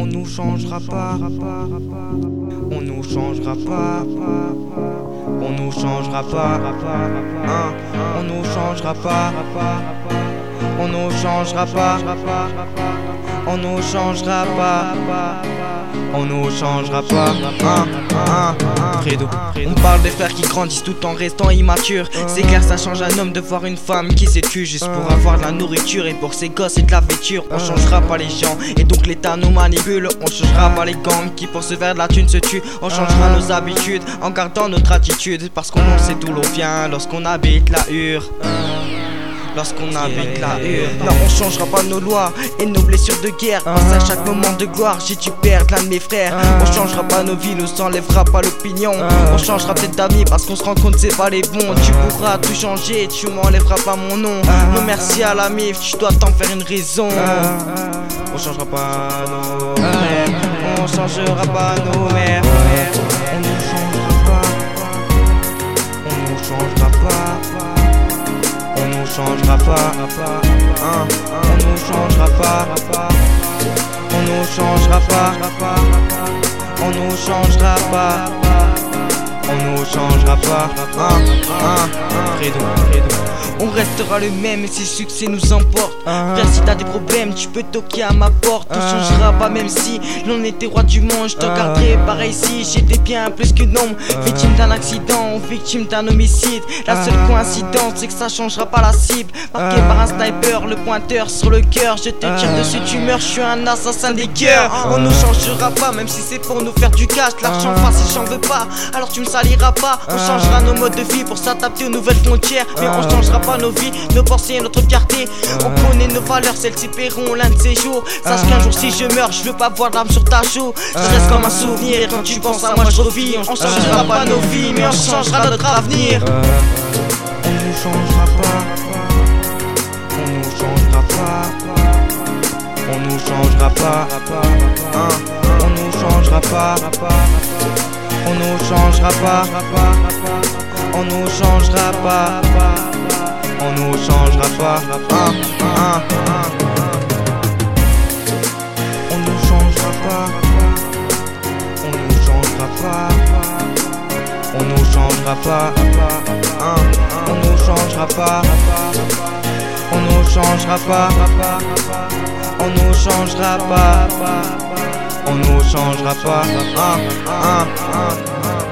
On nous changera pas. On nous changera pas. On nous changera pas. Hein? On nous changera pas. On nous changera pas. On nous changera pas. On nous changera pas. Hein? Hein? On parle des frères qui grandissent tout en restant immatures. C'est clair, ça change un homme de voir une femme qui s'est tue juste pour avoir de la nourriture et pour ses gosses et de la vêture. On changera pas les gens et donc l'État nous manipule. On changera pas les gangs qui pour se faire de la thune se tuent. On changera nos habitudes en gardant notre attitude parce qu'on sait d'où l'on vient lorsqu'on habite la hure lorsqu'on habite la hure. Non, on changera pas nos lois et nos blessures de guerre. Parce à chaque moment de gloire, j'ai dû perdre l'un de mes frères. On changera pas nos vies, nous enlèvera pas l'opinion. On changera peut-être d'amis parce qu'on se rend compte c'est pas les bons. Tu pourras tout changer, tu m'enlèveras pas mon nom. Non, merci à la MIF, tu dois t'en faire une raison. On changera pas nos mères, on changera pas nos mères. On nous changera pas, on nous changera pas. On nous changera pas, hein, on nous changera pas, on nous changera pas, on nous changera pas, on nous changera pas, hein, hein, On restera le même et si succès nous emporte. Frère, si t'as des problèmes, tu peux toquer à ma porte. On changera pas, même si l'on était roi du monde. Je te garderai pareil si j'étais bien plus que nombre. Victime d'un accident ou victime d'un homicide. La seule coïncidence, c'est que ça changera pas la cible. Marqué par un sniper, le pointeur sur le cœur. Je te tire dessus, tu meurs, je suis un assassin des cœurs. On nous changera pas, même si c'est pour nous faire du cash. L'argent facile, j'en veux pas, alors tu me pas. On changera nos modes de vie pour s'adapter aux nouvelles frontières. Mais on changera pas nos vies, nos pensées et notre fierté. On connaît nos valeurs, celles-ci paieront l'un de ces jours. Sache qu'un jour, si je meurs, je veux pas voir l'âme sur ta joue. Je reste comme un souvenir, quand tu penses à moi, je revis. On changera pas nos vies, mais on changera notre avenir. On nous changera pas. On nous changera pas. On nous changera pas. Hein? On nous changera pas. On nous changera pas. On nous changera pas. On nous changera pas. On nous changera pas. On nous changera pas. On nous changera pas. On nous changera pas. On nous changera pas. On nous changera pas. On nous changera pas. Hein? Hein? Hein?